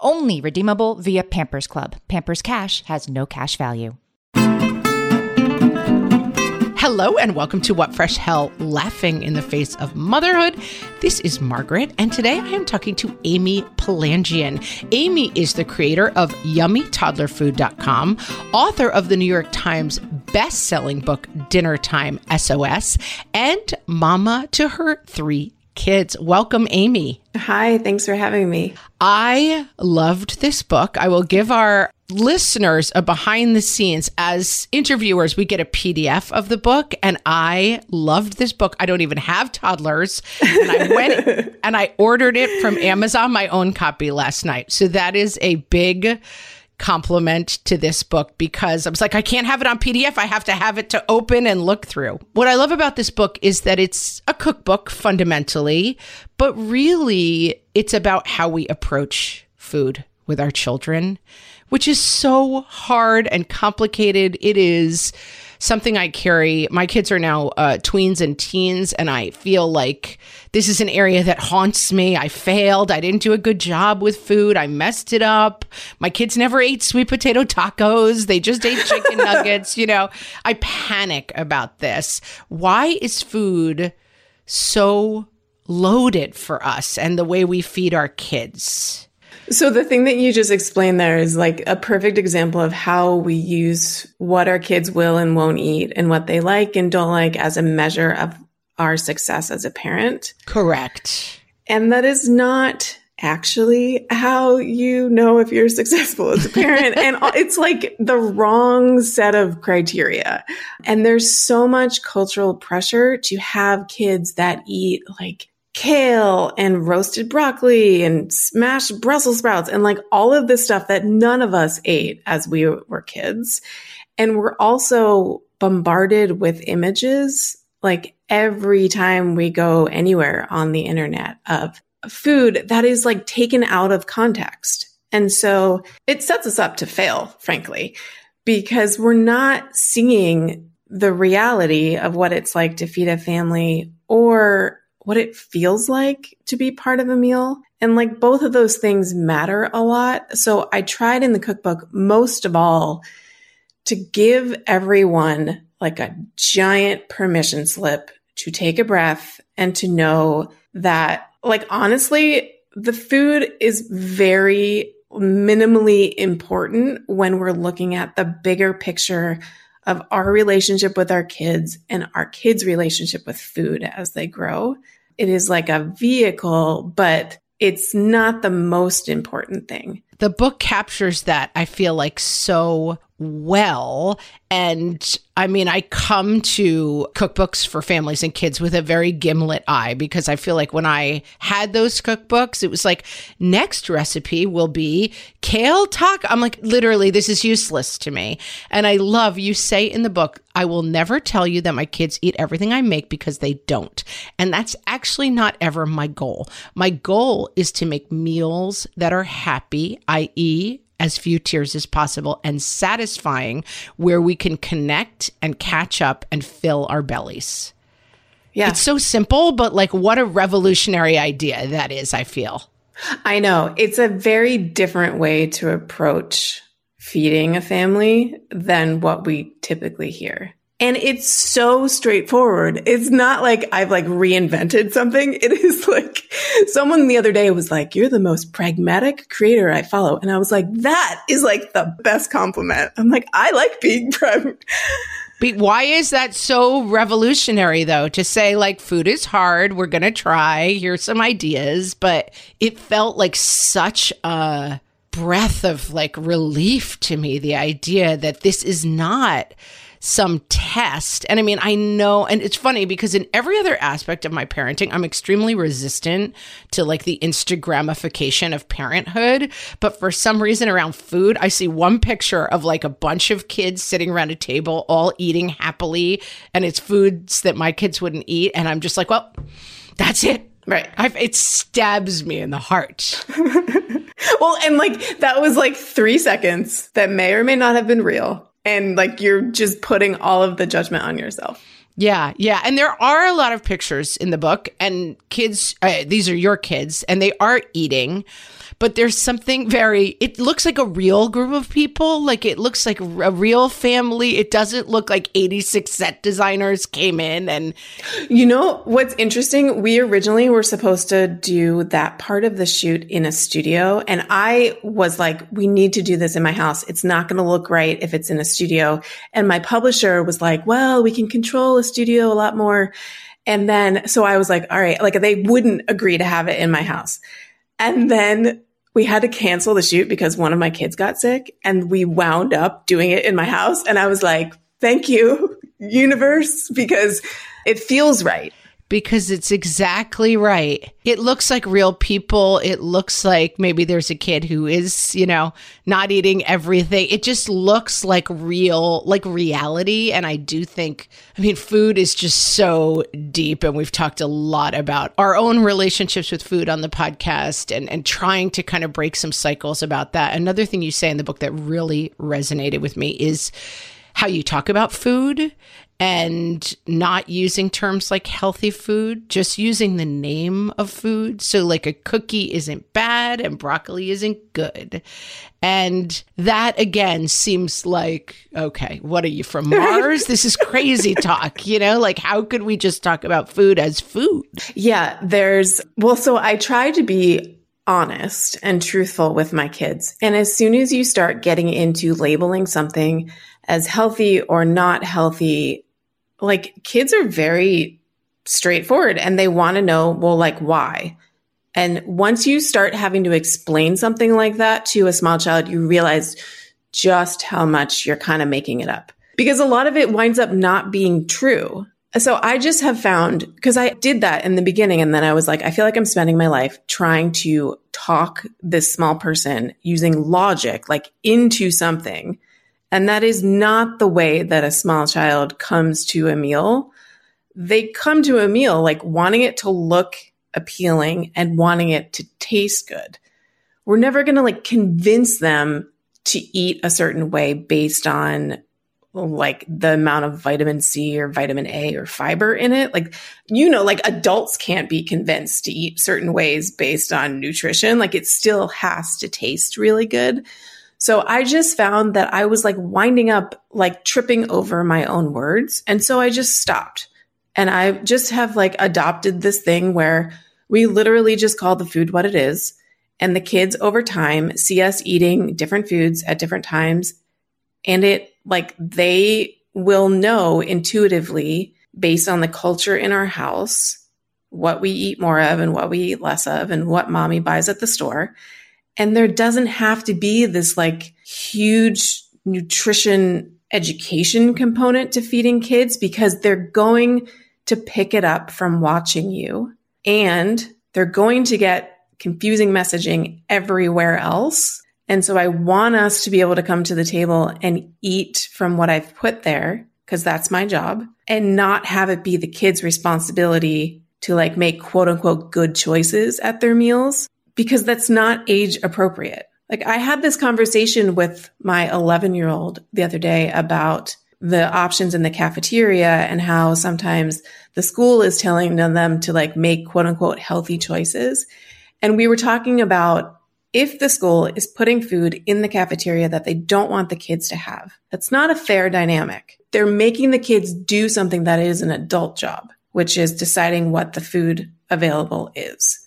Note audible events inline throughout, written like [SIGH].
Only redeemable via Pampers Club. Pampers Cash has no cash value. Hello and welcome to What Fresh Hell Laughing in the Face of Motherhood. This is Margaret, and today I am talking to Amy Palanjian. Amy is the creator of YummyToddlerFood.com, author of the New York Times best-selling book Dinnertime SOS, and mama to her three kids. Welcome, Amy. Hi, thanks for having me. I loved this book. I will give our listeners a behind the scenes as interviewers we get a pdf of the book and i loved this book i don't even have toddlers and i went [LAUGHS] and i ordered it from amazon my own copy last night so that is a big compliment to this book because I was like, I can't have it on PDF. I have to have it to open and look through. What I love about this book is that it's a cookbook fundamentally, but really it's about how we approach food with our children, which is so hard and complicated. It is something I carry. My kids are now uh, tweens and teens, and I feel like this is an area that haunts me. I failed. I didn't do a good job with food. I messed it up. My kids never ate sweet potato tacos. They just ate chicken [LAUGHS] nuggets. You know, I panic about this. Why is food so loaded for us and the way we feed our kids? So the thing that you just explained there is like a perfect example of how we use what our kids will and won't eat and what they like and don't like as a measure of our success as a parent. Correct. And that is not actually how you know if you're successful as a parent. and [LAUGHS] it's like the wrong set of criteria. And there's so much cultural pressure to have kids that eat like kale and roasted broccoli and smashed Brussels sprouts and like all of this stuff that none of us ate as we were kids. And we're also bombarded with images like every time we go anywhere on the internet of food that is like taken out of context. And so it sets us up to fail, frankly, because we're not seeing the reality of what it's like to feed a family or what it feels like to be part of a meal. And like both of those things matter a lot. So I tried in the cookbook most of all to give everyone like a giant permission slip to take a breath and to know that like honestly, the food is very minimally important when we're looking at the bigger picture of our relationship with our kids and our kids' relationship with food as they grow it is like a vehicle, but it's not the most important thing. The book captures that, I feel like, so well. And I mean, I come to cookbooks for families and kids with a very gimlet eye because I feel like when I had those cookbooks, it was like, next recipe will be kale taco. I'm like, literally, this is useless to me. And I love you say in the book, I will never tell you that my kids eat everything I make because they don't. And that's actually not ever my goal. My goal is to make meals that are happy, i.e., as few tears as possible and satisfying where we can connect and catch up and fill our bellies. Yeah. It's so simple, but like what a revolutionary idea that is, I feel. I know. It's a very different way to approach feeding a family than what we typically hear. And it's so straightforward. It's not like I've like reinvented something. It is [LAUGHS] like someone the other day was like, you're the most pragmatic creator I follow. And I was like, that is like the best compliment. I'm like, I like being [LAUGHS] pragmatic. But why is that so revolutionary though? To say like food is hard, we're going to try, here's some ideas, but it felt like such a breath of like relief to me the idea that this is not some test. And I mean, I know, and it's funny because in every other aspect of my parenting, I'm extremely resistant to like the Instagramification of parenthood. But for some reason around food, I see one picture of like a bunch of kids sitting around a table, all eating happily, and it's foods that my kids wouldn't eat. And I'm just like, well, that's it. Right. I've, it stabs me in the heart. [LAUGHS] well, and like that was like three seconds that may or may not have been real and like you're just putting all of the judgment on yourself. Yeah, yeah. And there are a lot of pictures in the book, and kids, uh, these are your kids, and they are eating but there's something very it looks like a real group of people. Like it looks like a real family. It doesn't look like 86 set designers came in and you know what's interesting we originally were supposed to do that part of the shoot in a studio and i was like we need to do this in my house. It's not going to look right if it's in a studio. And my publisher was like well we can control a studio a lot more. And then so i was like all right like they wouldn't agree to have it in my house. And then we had to cancel the shoot because one of my kids got sick and we wound up doing it in my house. And I was like, thank you, [LAUGHS] universe, because it feels right because it's exactly right. It looks like real people. It looks like maybe there's a kid who is, you know, not eating everything. It just looks like real, like reality. And I do think, I mean, food is just so deep. And we've talked a lot about our own relationships with food on the podcast and, and trying to kind of break some cycles about that. Another thing you say in the book that really resonated with me is how you talk about food and not using terms like healthy food, just using the name of food. So, like a cookie isn't bad and broccoli isn't good. And that again seems like, okay, what are you from [LAUGHS] Mars? this is crazy talk, you know? Like, how could we just talk about food as food? Yeah, there's, well, so I try to be honest and truthful with my kids. And as soon as you start getting into labeling something as healthy or not healthy, like kids are very straightforward and they want to know, well, like why? And once you start having to explain something like that to a small child, you realize just how much you're kind of making it up because a lot of it winds up not being true. So I just have found because I did that in the beginning and then I was like, I feel like I'm spending my life trying to talk this small person using logic, like into something and that is not the way that a small child comes to a meal. They come to a meal like wanting it to look appealing and wanting it to taste good. We're never going to like convince them to eat a certain way based on like the amount of vitamin C or vitamin A or fiber in it. Like, you know, like adults can't be convinced to eat certain ways based on nutrition. Like, it still has to taste really good. So I just found that I was like winding up, like tripping over my own words. And so I just stopped. And I just have like adopted this thing where we literally just call the food what it is. And the kids over time see us eating different foods at different times. And it like they will know intuitively based on the culture in our house what we eat more of and what we eat less of and what mommy buys at the store. And there doesn't have to be this like huge nutrition education component to feeding kids because they're going to pick it up from watching you and they're going to get confusing messaging everywhere else. And so I want us to be able to come to the table and eat from what I've put there because that's my job and not have it be the kids' responsibility to like make quote unquote good choices at their meals because that's not age appropriate. Like I had this conversation with my 11 year old the other day about the options in the cafeteria and how sometimes the school is telling them to like make quote unquote healthy choices. And we were talking about if the school is putting food in the cafeteria that they don't want the kids to have. That's not a fair dynamic. They're making the kids do something that is an adult job, which is deciding what the food available is.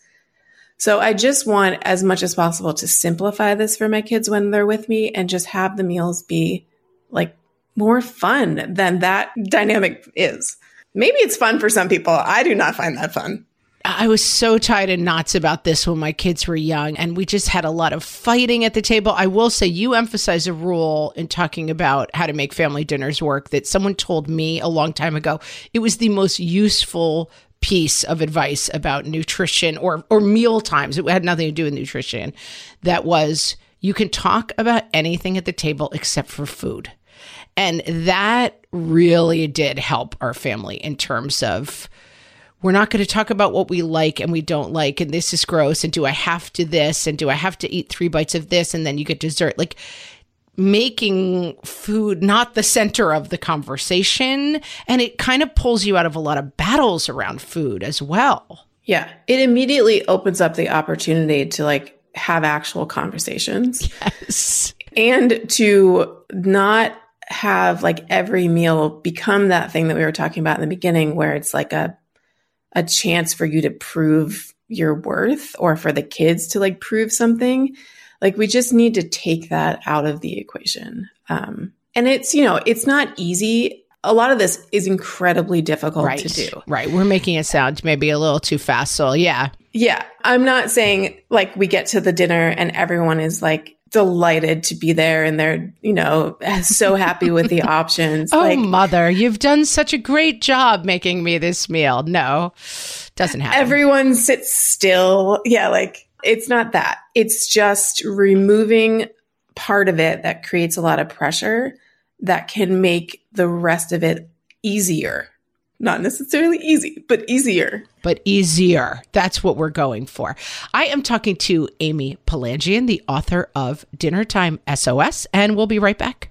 So I just want as much as possible to simplify this for my kids when they're with me and just have the meals be like more fun than that dynamic is. Maybe it's fun for some people. I do not find that fun. I was so tied in knots about this when my kids were young, and we just had a lot of fighting at the table. I will say, you emphasize a rule in talking about how to make family dinners work that someone told me a long time ago. It was the most useful piece of advice about nutrition or or meal times. It had nothing to do with nutrition. That was you can talk about anything at the table except for food. And that really did help our family in terms of we're not going to talk about what we like and we don't like and this is gross and do I have to this and do I have to eat 3 bites of this and then you get dessert like making food not the center of the conversation and it kind of pulls you out of a lot of battles around food as well. Yeah, it immediately opens up the opportunity to like have actual conversations. [LAUGHS] Yes. And to not have like every meal become that thing that we were talking about in the beginning where it's like a a chance for you to prove your worth or for the kids to like prove something like we just need to take that out of the equation um and it's you know it's not easy a lot of this is incredibly difficult right. to do Right. We're making it sound maybe a little too facile. Yeah. yeah i'm not saying like we get to the dinner and everyone is like delighted to be there and they're you know [LAUGHS] so happy with the [LAUGHS] options Oh, like mother, you've done such a great job making me this meal. No, doesn't happen. everyone sits still. Yeah, like it's not that. It's just removing part of it that creates a lot of pressure that can make the rest of it easier. Not necessarily easy, but easier. but easier. That's what we're going for. I am talking to Amy Palanjian, the author of Dinnertime SOS, and we'll be right back.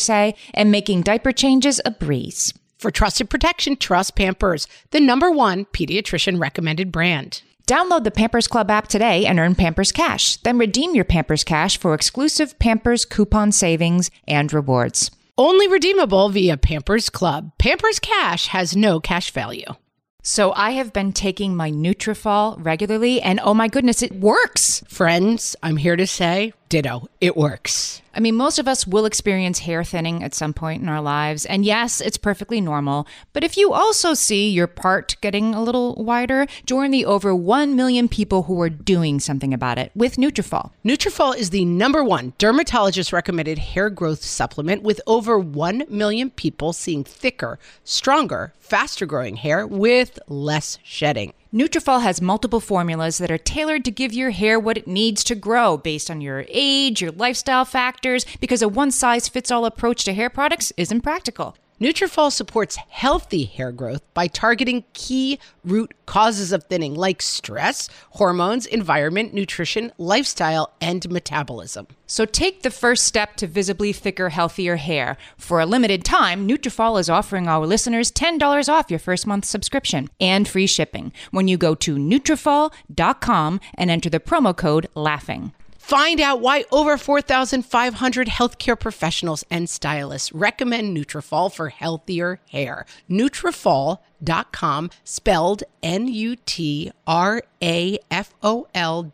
say, and making diaper changes a breeze. For trusted protection, trust Pampers, the number one pediatrician recommended brand. Download the Pampers Club app today and earn Pampers Cash. Then redeem your Pampers Cash for exclusive Pampers coupon savings and rewards. Only redeemable via Pampers Club. Pampers Cash has no cash value. So I have been taking my Nutrafol regularly, and oh my goodness, it works. Friends, I'm here to say, ditto, it works. I mean, most of us will experience hair thinning at some point in our lives, and yes, it's perfectly normal. But if you also see your part getting a little wider, join the over 1 million people who are doing something about it with Nutrafol. Nutrafol is the number one dermatologist recommended hair growth supplement with over 1 million people seeing thicker, stronger, faster growing hair with less shedding. Nutrafol has multiple formulas that are tailored to give your hair what it needs to grow based on your age, your lifestyle factors, because a one-size-fits-all approach to hair products isn't practical. Nutrafol supports healthy hair growth by targeting key root causes of thinning like stress, hormones, environment, nutrition, lifestyle, and metabolism. So take the first step to visibly thicker, healthier hair. For a limited time, Nutrafol is offering our listeners $10 off your first month subscription and free shipping when you go to Nutrafol.com and enter the promo code LAUGHING. Find out why over 4,500 healthcare professionals and stylists recommend Nutrafol for healthier hair. Nutrafol.com, spelled N-U-T-R-A-F-O-L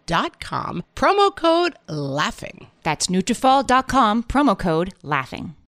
dot com. Promo code LAUGHING. That's Nutrafol.com, promo code LAUGHING.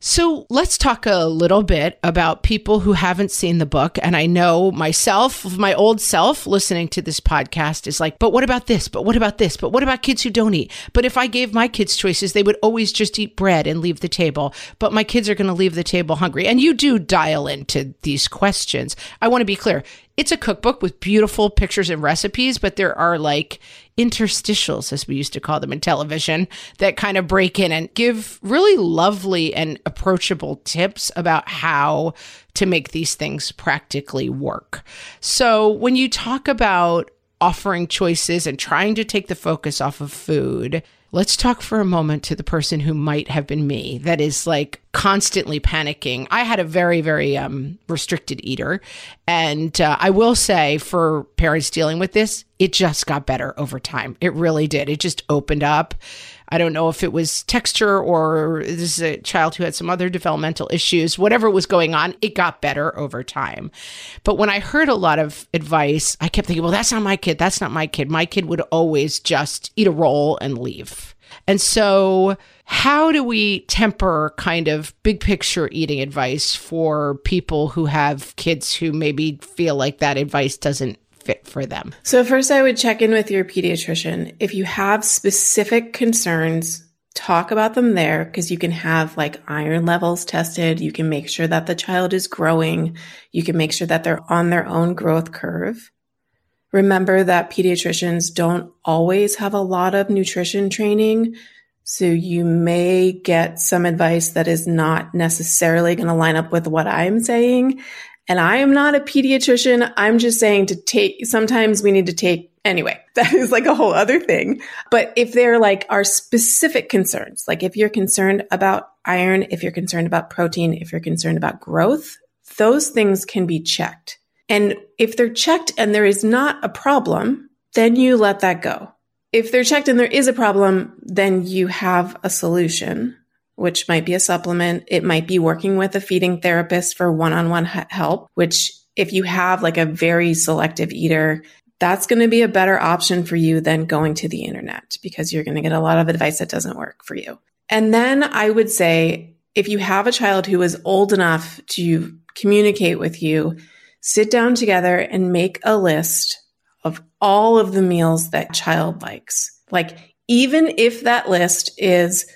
So let's talk a little bit about people who haven't seen the book. And I know myself, my old self, listening to this podcast is like, but what about this? But what about this? But what about kids who don't eat? But if I gave my kids choices, they would always just eat bread and leave the table. But my kids are going to leave the table hungry. And you do dial into these questions. I want to be clear. It's a cookbook with beautiful pictures and recipes, but there are like interstitials, as we used to call them in television, that kind of break in and give really lovely and approachable tips about how to make these things practically work. So when you talk about offering choices and trying to take the focus off of food, Let's talk for a moment to the person who might have been me that is like constantly panicking. I had a very, very um, restricted eater. And uh, I will say for parents dealing with this, it just got better over time. It really did. It just opened up. I don't know if it was texture or this is a child who had some other developmental issues, whatever was going on, it got better over time. But when I heard a lot of advice, I kept thinking, well, that's not my kid. That's not my kid. My kid would always just eat a roll and leave. And so, how do we temper kind of big picture eating advice for people who have kids who maybe feel like that advice doesn't fit for them? So, first, I would check in with your pediatrician. If you have specific concerns, talk about them there because you can have like iron levels tested. You can make sure that the child is growing. You can make sure that they're on their own growth curve. Remember that pediatricians don't always have a lot of nutrition training. So you may get some advice that is not necessarily going to line up with what I'm saying. And I am not a pediatrician. I'm just saying to take, sometimes we need to take, anyway, [LAUGHS] that is like a whole other thing. But if they're like our specific concerns, like if you're concerned about iron, if you're concerned about protein, if you're concerned about growth, those things can be checked. And if they're checked and there is not a problem, then you let that go. If they're checked and there is a problem, then you have a solution which might be a supplement. It might be working with a feeding therapist for one on one help, which if you have like a very selective eater, that's going to be a better option for you than going to the internet because you're going to get a lot of advice that doesn't work for you. And then I would say if you have a child who is old enough to communicate with you, sit down together and make a list of all of the meals that child likes. Like, even if that list is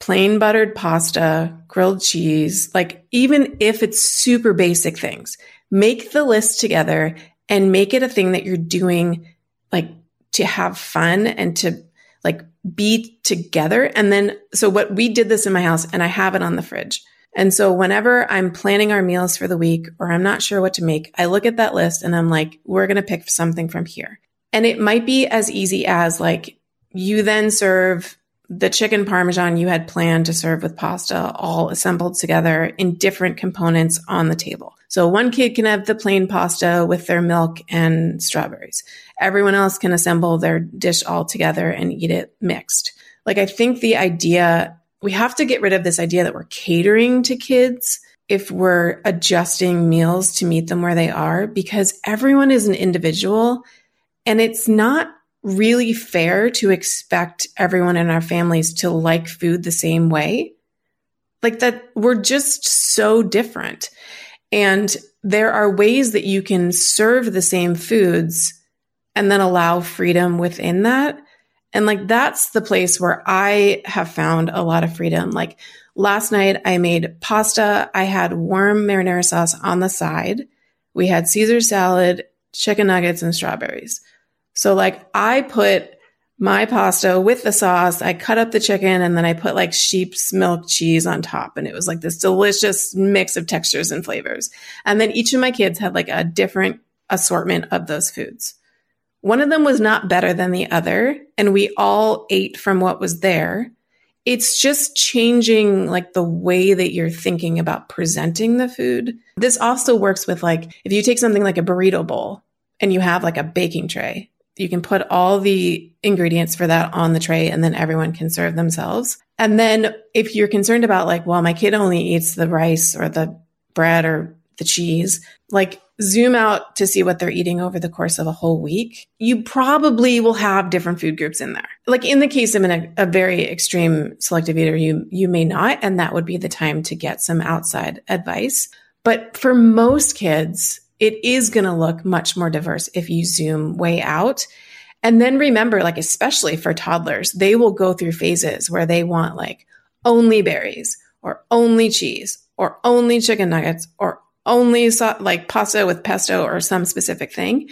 plain buttered pasta, grilled cheese, like even if it's super basic things, make the list together and make it a thing that you're doing like to have fun and to like be together. And then, so what we did this in my house and I have it on the fridge. And so whenever I'm planning our meals for the week or I'm not sure what to make, I look at that list and I'm like, we're going to pick something from here. And it might be as easy as like you then serve the chicken parmesan you had planned to serve with pasta all assembled together in different components on the table. So one kid can have the plain pasta with their milk and strawberries. Everyone else can assemble their dish all together and eat it mixed. Like I think the idea, we have to get rid of this idea that we're catering to kids if we're adjusting meals to meet them where they are because everyone is an individual and it's not really fair to expect everyone in our families to like food the same way. Like that, we're just so different. And there are ways that you can serve the same foods and then allow freedom within that. And like that's the place where I have found a lot of freedom. Like last night, I made pasta. I had warm marinara sauce on the side. We had Caesar salad, chicken nuggets, and strawberries. So like I put my pasta with the sauce. I cut up the chicken and then I put like sheep's milk cheese on top. And it was like this delicious mix of textures and flavors. And then each of my kids had like a different assortment of those foods. One of them was not better than the other. And we all ate from what was there. It's just changing like the way that you're thinking about presenting the food. This also works with like, if you take something like a burrito bowl and you have like a baking tray, you can put all the ingredients for that on the tray and then everyone can serve themselves. And then if you're concerned about like, well, my kid only eats the rice or the bread or the cheese, like zoom out to see what they're eating over the course of a whole week. You probably will have different food groups in there. Like in the case of an, a very extreme selective eater, you, you may not. And that would be the time to get some outside advice. But for most kids, it is going to look much more diverse if you zoom way out. And then remember, like, especially for toddlers, they will go through phases where they want like only berries or only cheese or only chicken nuggets or only so- like pasta with pesto or some specific thing.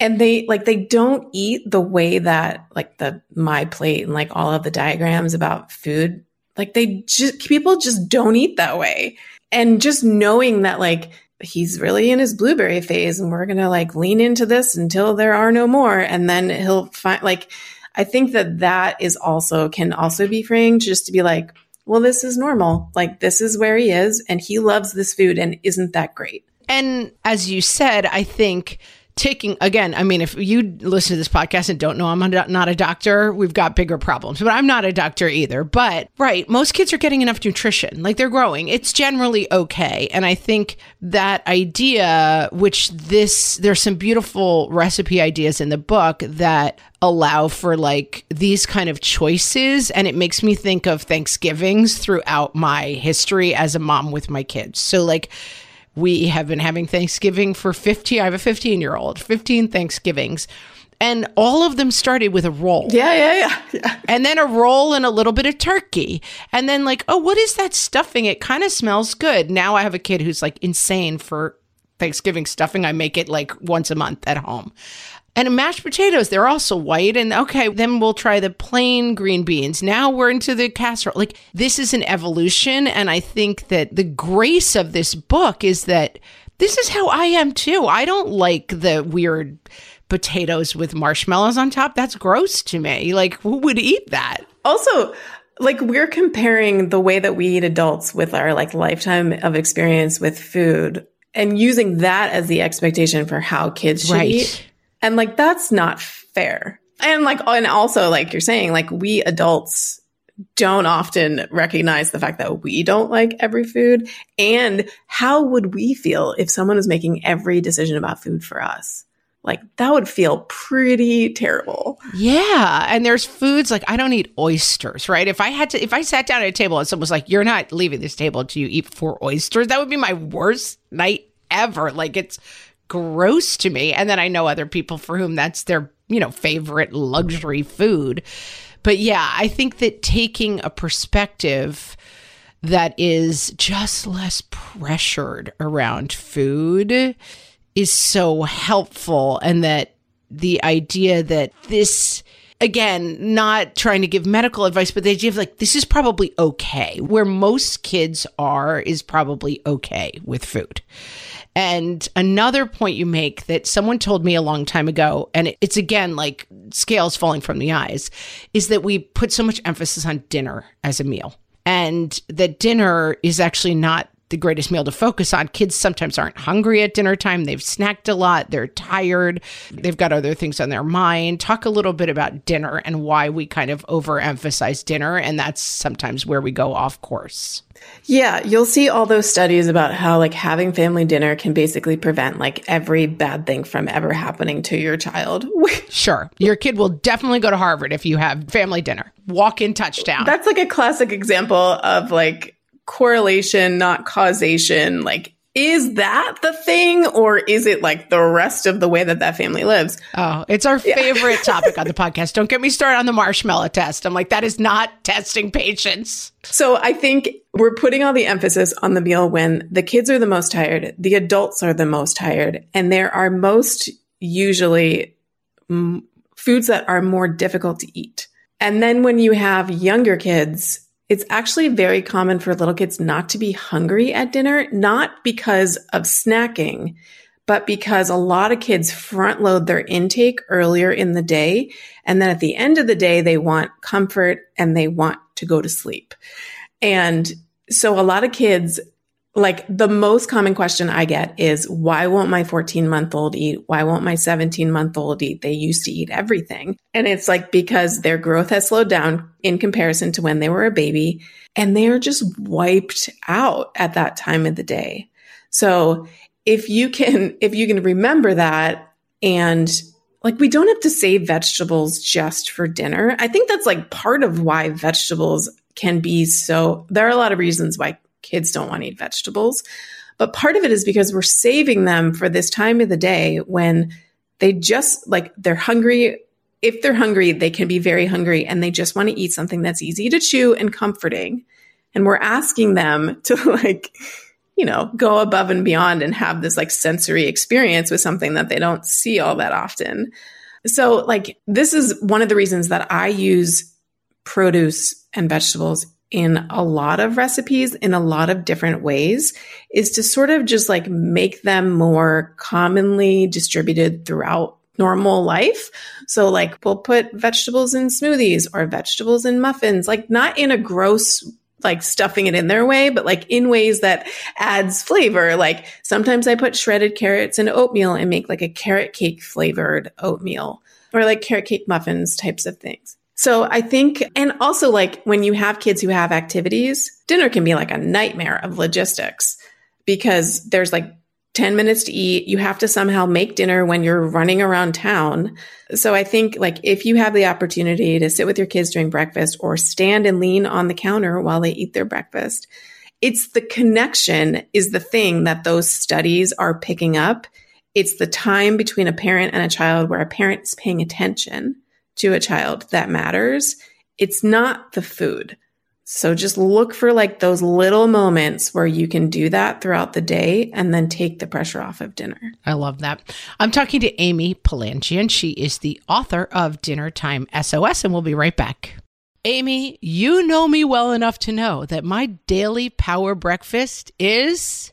And they like, they don't eat the way that like the my plate and like all of the diagrams about food, like they just, people just don't eat that way. And just knowing that like, he's really in his blueberry phase and we're going to like lean into this until there are no more. And then he'll find like, I think that that is also can also be freeing just to be like, well, this is normal. Like this is where he is and he loves this food and isn't that great. And as you said, I think taking again i mean if you listen to this podcast and don't know i'm not a doctor we've got bigger problems but i'm not a doctor either. But right most kids are getting enough nutrition. Like they're growing. It's generally okay. And i think that idea which this there's some beautiful recipe ideas in the book that allow for like these kind of choices. And it makes me think of thanksgivings throughout my history as a mom with my kids. So like we have been having Thanksgiving for 15. I have a 15 year old, 15 Thanksgivings. And all of them started with a roll. Yeah, yeah, yeah, yeah. And then a roll and a little bit of turkey. And then, like, oh, what is that stuffing? It kind of smells good. Now I have a kid who's like insane for Thanksgiving stuffing. I make it like once a month at home. And mashed potatoes, they're also white. And okay, then we'll try the plain green beans. Now we're into the casserole. Like, this is an evolution. And I think that the grace of this book is that this is how I am too. I don't like the weird potatoes with marshmallows on top. That's gross to me. Like, who would eat that? Also, like we're comparing the way that we eat adults with our like lifetime of experience with food and using that as the expectation for how kids should right. eat and like, that's not fair. And like, and also, like you're saying, like, we adults don't often recognize the fact that we don't like every food. And how would we feel if someone was making every decision about food for us? Like that would feel pretty terrible. Yeah. And there's foods like I don't eat oysters, right? If I had to, if I sat down at a table and someone was like, you're not leaving this table until you eat four oysters, that would be my worst night ever. Like it's gross to me. And then I know other people for whom that's their, you know, favorite luxury food. But yeah, I think that taking a perspective that is just less pressured around food is so helpful. And that the idea that this, again, not trying to give medical advice, but the idea of like, this is probably okay. Where most kids are is probably okay with food. And another point you make that someone told me a long time ago, and it's again like scales falling from the eyes, is that we put so much emphasis on dinner as a meal. And that dinner is actually not the greatest meal to focus on. Kids sometimes aren't hungry at dinner time. They've snacked a lot. They're tired. They've got other things on their mind. Talk a little bit about dinner and why we kind of overemphasize dinner. And that's sometimes where we go off course. Yeah, you'll see all those studies about how like having family dinner can basically prevent like every bad thing from ever happening to your child. [LAUGHS] sure. Your kid will definitely go to Harvard if you have family dinner. Walk in touchdown. That's like a classic example of like correlation, not causation. Like, is that the thing or is it like the rest of the way that that family lives? Oh, it's our favorite yeah. [LAUGHS] topic on the podcast. Don't get me started on the marshmallow test. I'm like, that is not testing patience. So I think we're putting all the emphasis on the meal when the kids are the most tired, the adults are the most tired, and there are most usually m- foods that are more difficult to eat. And then when you have younger kids, it's actually very common for little kids not to be hungry at dinner, not because of snacking, but because a lot of kids front load their intake earlier in the day. And then at the end of the day, they want comfort and they want to go to sleep. And so a lot of kids like the most common question I get is why won't my 14 month old eat? Why won't my 17 month old eat? They used to eat everything. And it's like because their growth has slowed down in comparison to when they were a baby and they are just wiped out at that time of the day. So if you can, if you can remember that and like we don't have to save vegetables just for dinner. I think that's like part of why vegetables can be so, there are a lot of reasons why kids don't want to eat vegetables. But part of it is because we're saving them for this time of the day when they just like they're hungry. If they're hungry, they can be very hungry and they just want to eat something that's easy to chew and comforting. And we're asking them to [LAUGHS] like, you know, go above and beyond and have this like sensory experience with something that they don't see all that often. So, like, this is one of the reasons that I use produce and vegetables in a lot of recipes in a lot of different ways is to sort of just like make them more commonly distributed throughout normal life. So like we'll put vegetables in smoothies or vegetables in muffins, like not in a gross like stuffing it in their way, but like in ways that adds flavor. Like sometimes I put shredded carrots in oatmeal and make like a carrot cake flavored oatmeal or like carrot cake muffins types of things. So I think, and also like when you have kids who have activities, dinner can be like a nightmare of logistics because there's like 10 minutes to eat. You have to somehow make dinner when you're running around town. So I think like if you have the opportunity to sit with your kids during breakfast or stand and lean on the counter while they eat their breakfast, it's the connection is the thing that those studies are picking up. It's the time between a parent and a child where a parent is paying attention to a child that matters. It's not the food. So just look for like those little moments where you can do that throughout the day and then take the pressure off of dinner. I love that. I'm talking to Amy Palanjian. She is the author of Dinnertime SOS, and we'll be right back. Amy, you know me well enough to know that my daily power breakfast is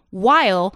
while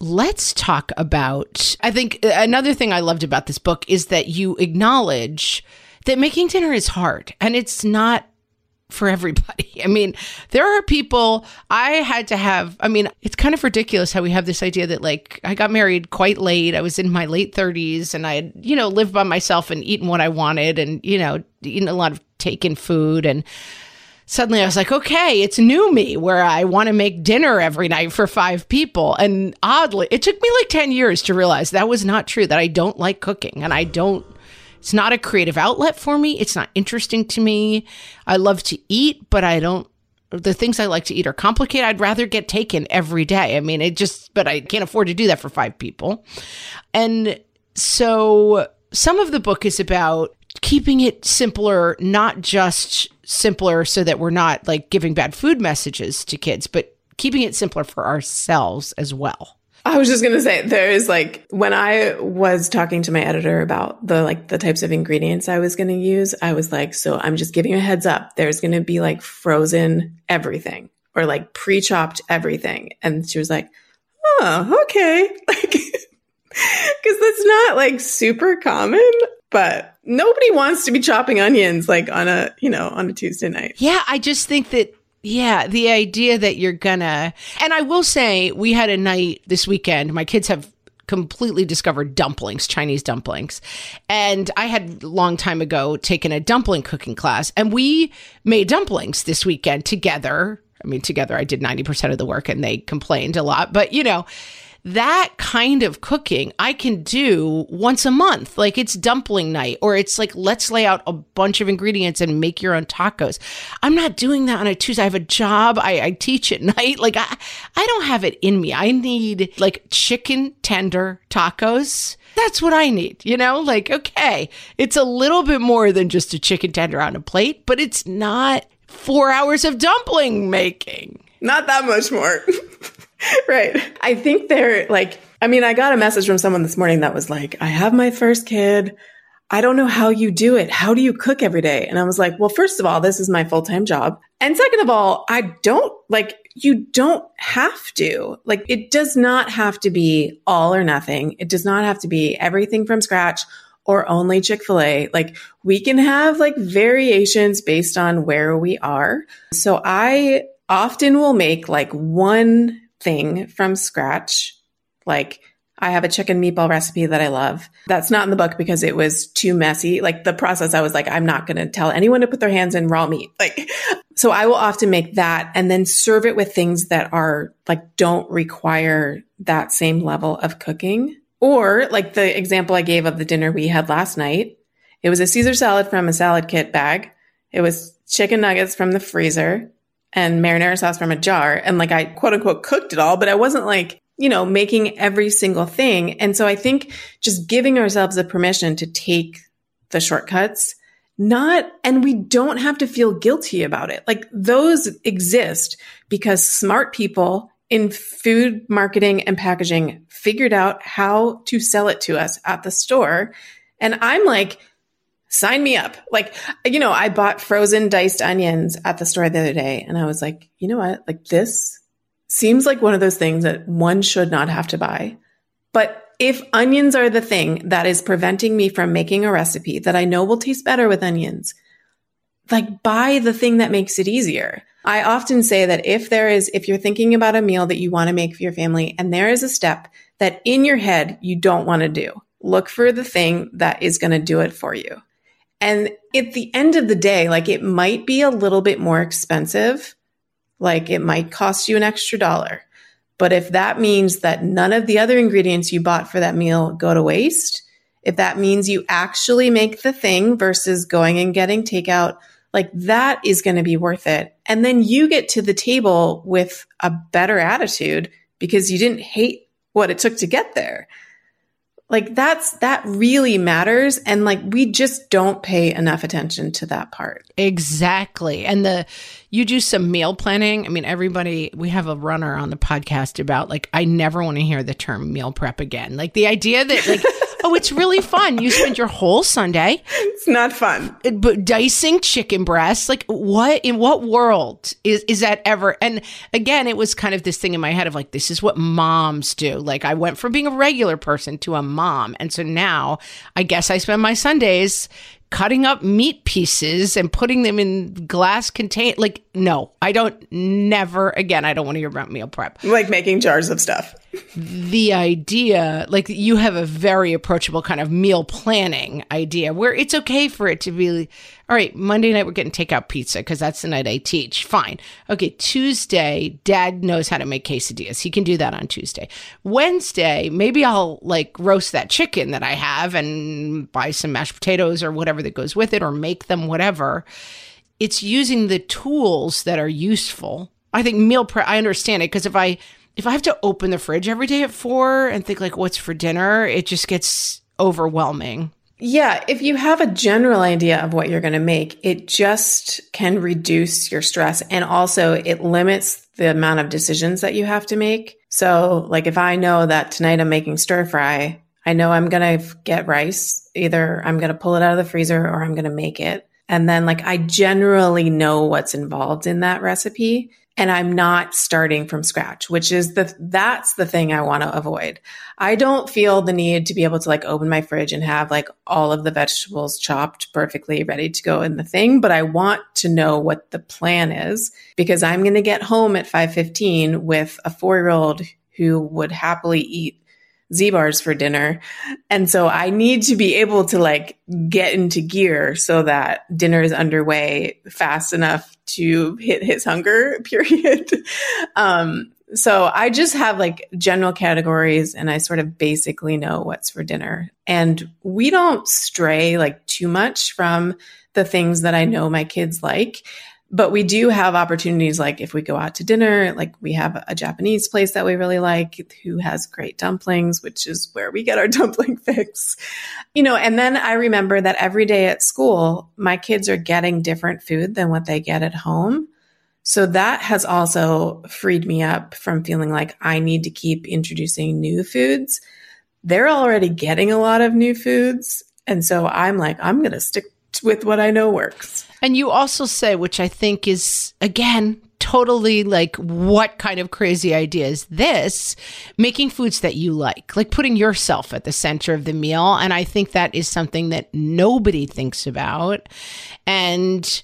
let's talk about. I think uh, another thing I loved about this book is that you acknowledge that making dinner is hard and it's not for everybody. [LAUGHS] I mean, there are people I had to have. I mean, it's kind of ridiculous how we have this idea that, like, I got married quite late. I was in my late 30s and I had, you know, lived by myself and eaten what I wanted and, you know, eaten a lot of taken food. And suddenly I was like, okay, it's new me where I want to make dinner every night for five people. And oddly, it took me like 10 years to realize that was not true, that I don't like cooking and I don't, it's not a creative outlet for me. It's not interesting to me. I love to eat, but I don't, the things I like to eat are complicated. I'd rather get taken every day. I mean, it just, but I can't afford to do that for five people. And so some of the book is about keeping it simpler, not just simpler so that we're not like giving bad food messages to kids, but keeping it simpler for ourselves as well. I was just going to say there is like when I was talking to my editor about the like the types of ingredients I was going to use, I was like, so I'm just giving you a heads up. There's going to be like frozen everything or like pre-chopped everything. And she was like, "Oh, okay." [LAUGHS] Like cuz that's not like super common, but nobody wants to be chopping onions like on a, you know, on a Tuesday night. Yeah, I just think that yeah, the idea that you're gonna and I will say we had a night this weekend. My kids have completely discovered dumplings, Chinese dumplings. And I had long time ago taken a dumpling cooking class and we made dumplings this weekend together. I mean, together I did 90% of the work and they complained a lot, but you know, that kind of cooking I can do once a month. Like it's dumpling night, or it's like, let's lay out a bunch of ingredients and make your own tacos. I'm not doing that on a Tuesday. I have a job. I, I teach at [LAUGHS] night. Like I, I don't have it in me. I need like chicken tender tacos. That's what I need, you know? Like, okay, it's a little bit more than just a chicken tender on a plate, but it's not four hours of dumpling making. Not that much more. [LAUGHS] [LAUGHS] right. I think they're like, I mean, I got a message from someone this morning that was like, I have my first kid. I don't know how you do it. How do you cook every day? And I was like, well, first of all, this is my full time job. And second of all, I don't like, you don't have to. Like, it does not have to be all or nothing. It does not have to be everything from scratch or only Chick fil A. Like, we can have like variations based on where we are. So I often will make like one thing from scratch. Like I have a chicken meatball recipe that I love. That's not in the book because it was too messy. Like the process, I was like, I'm not going to tell anyone to put their hands in raw meat. Like, so I will often make that and then serve it with things that are like, don't require that same level of cooking. Or like the example I gave of the dinner we had last night. It was a Caesar salad from a salad kit bag. It was chicken nuggets from the freezer and marinara sauce from a jar. And like I quote unquote cooked it all, but I wasn't like, you know, making every single thing. And so I think just giving ourselves the permission to take the shortcuts not, and we don't have to feel guilty about it. Like those exist because smart people in food marketing and packaging figured out how to sell it to us at the store. And I'm like, sign me up. Like, you know, I bought frozen diced onions at the store the other day and I was like, you know what? Like this seems like one of those things that one should not have to buy. But if onions are the thing that is preventing me from making a recipe that I know will taste better with onions, like buy the thing that makes it easier. I often say that if there is, if you're thinking about a meal that you want to make for your family and there is a step that in your head you don't want to do, look for the thing that is going to do it for you. And at the end of the day, like it might be a little bit more expensive. Like it might cost you an extra dollar. But if that means that none of the other ingredients you bought for that meal go to waste, if that means you actually make the thing versus going and getting takeout, like that is going to be worth it. And then you get to the table with a better attitude because you didn't hate what it took to get there. Like that's, that really matters. And like we just don't pay enough attention to that part. Exactly. And the, you do some meal planning. I mean, everybody, we have a runner on the podcast about like, I never want to hear the term meal prep again. Like the idea that like, [LAUGHS] oh, it's really fun. You spend your whole Sunday. It's not fun. But dicing chicken breasts, like what in what world is is that ever? And again, it was kind of this thing in my head of like, this is what moms do. Like I went from being a regular person to a mom, and so now I guess I spend my Sundays cutting up meat pieces and putting them in glass contain like no i don't never again i don't want to hear about meal prep. Like making jars of stuff. The idea like you have a very approachable kind of meal planning idea where it's okay for it to be all right monday night we're getting takeout pizza because that's the night i teach. Fine. Okay tuesday dad knows how to make quesadillas. He can do that on tuesday. Wednesday maybe i'll like roast that chicken that i have and buy some mashed potatoes or whatever that goes with it or make them whatever. It's using the tools that are useful. I think meal prep i understand it because if i if I have to open the fridge every day at four and think like what's for dinner, it just gets overwhelming. Yeah, if you have a general idea of what you're going to make, it just can reduce your stress and also it limits the amount of decisions that you have to make. So, like if I know that tonight I'm making stir fry, I know I'm going to get rice. Either I'm going to pull it out of the freezer or I'm going to make it. And then like I generally know what's involved in that recipe and I'm not starting from scratch, which is the, that's the thing I want to avoid. I don't feel the need to be able to like open my fridge and have like all of the vegetables chopped perfectly ready to go in the thing, but I want to know what the plan is because I'm going to get home at 5:15 with a 4-year-old who would happily eat Z bars for dinner. And so I need to be able to like get into gear so that dinner is underway fast enough to hit his hunger [LAUGHS] period. um, so I just have like general categories and I sort of basically know what's for dinner. And we don't stray like too much from the things that I know my kids like but we do have opportunities like if we go out to dinner like we have a japanese place that we really like who has great dumplings which is where we get our [LAUGHS] dumpling fix. You know and then i remember that every day at school my kids are getting different food than what they get at home. So that has also freed me up from feeling like i need to keep introducing new foods. They're already getting a lot of new foods. And so i'm like i'm going to stick with what i know works and you also say, which I think is, again, totally like what kind of crazy idea is this? Making foods that you like like putting yourself at the center of the meal. And i think that is something that nobody thinks about. And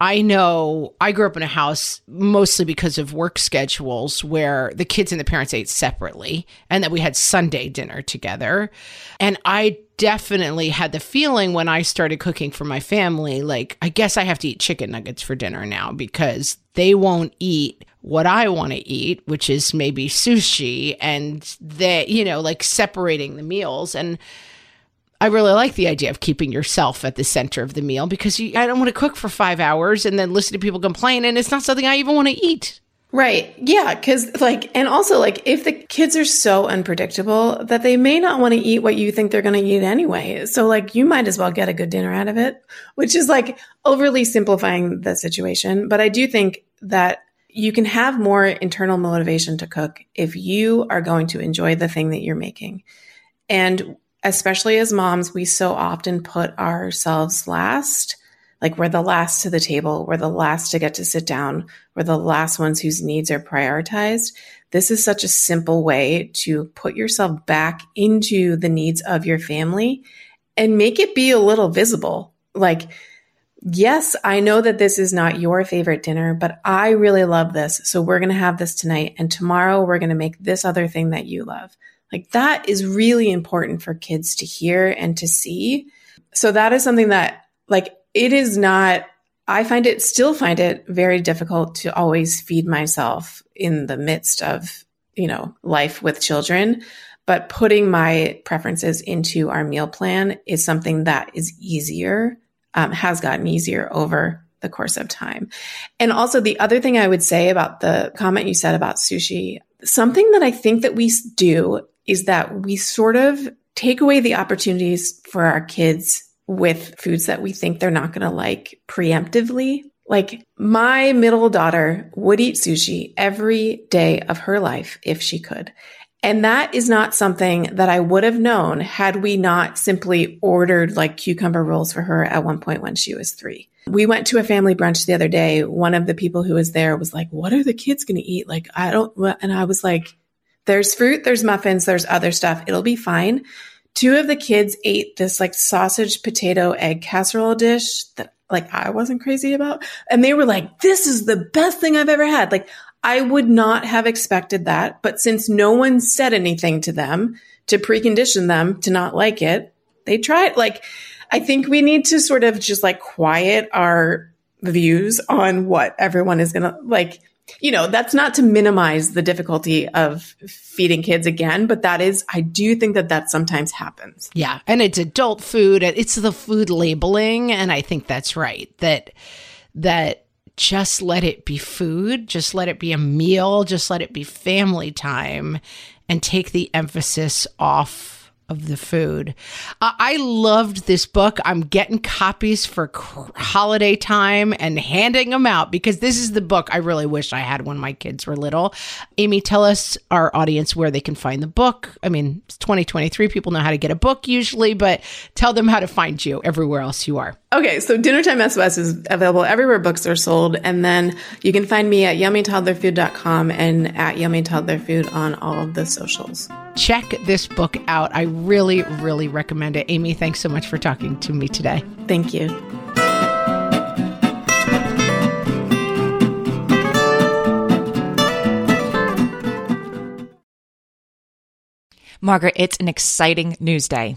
I know I grew up in a house mostly because of work schedules where the kids and the parents ate separately and that we had Sunday dinner together. And I definitely had the feeling when I started cooking for my family like, I guess I have to eat chicken nuggets for dinner now because they won't eat what I want to eat, which is maybe sushi and that, you know, like separating the meals. And I really like the idea of keeping yourself at the center of the meal because you, I don't want to cook for five hours and then listen to people complain, and it's not something I even want to eat. Right. Yeah. Cause like, and also like if the kids are so unpredictable that they may not want to eat what you think they're going to eat anyway. So like you might as well get a good dinner out of it, which is like overly simplifying the situation. But I do think that you can have more internal motivation to cook if you are going to enjoy the thing that you're making. And especially as moms, we so often put ourselves last like we're the last to the table. We're the last to get to sit down. We're the last ones whose needs are prioritized. This is such a simple way to put yourself back into the needs of your family and make it be a little visible. Like, yes, I know that this is not your favorite dinner, but I really love this. So we're going to have this tonight. And tomorrow we're going to make this other thing that you love. Like that is really important for kids to hear and to see. So that is something that like it is not I find it still find it very difficult to always feed myself in the midst of, you know, life with children. But putting my preferences into our meal plan is something that is easier, um, has gotten easier over the course of time. And also the other thing I would say about the comment you said about sushi, something that I think that we do is that we sort of take away the opportunities for our kids with foods that we think they're not going to like preemptively. Like my middle daughter would eat sushi every day of her life if she could. And that is not something that I would have known had we not simply ordered like cucumber rolls for her at one point when she was three. We went to a family brunch the other day. One of the people who was there was like, what are the kids going to eat? Like, I don't, and I was like, there's fruit, there's muffins, there's other stuff. It'll be fine. Two of the kids ate this like sausage, potato, egg casserole dish that like I wasn't crazy about. And they were like, this is the best thing I've ever had. Like I would not have expected that. But since no one said anything to them to precondition them to not like it, they tried. Like, I think we need to sort of just like quiet our views on what everyone is going to like you know, that's not to minimize the difficulty of feeding kids again, but that is, I do think that that sometimes happens. Yeah. And it's adult food. It's the food labeling. And I think that's right. That, that, just let it be food, just let it be a meal, just let it be family time and take the emphasis off of the food. Uh, I loved this book. I'm getting copies for holiday time and handing them out because this is the book I really wish I had when my kids were little. Amy, tell us, our audience, where they can find the book. I mean, it's 2023. People know how to get a book usually, but tell them how to find you everywhere else you are. Okay, so Dinnertime SOS is available everywhere books are sold. And then you can find me at yummytoddlerfood.com and at yummytoddlerfood on all of the socials. Check this book out. I really, really recommend it. Amy, thanks so much for talking to me today. Thank you. Margaret, it's an exciting news day.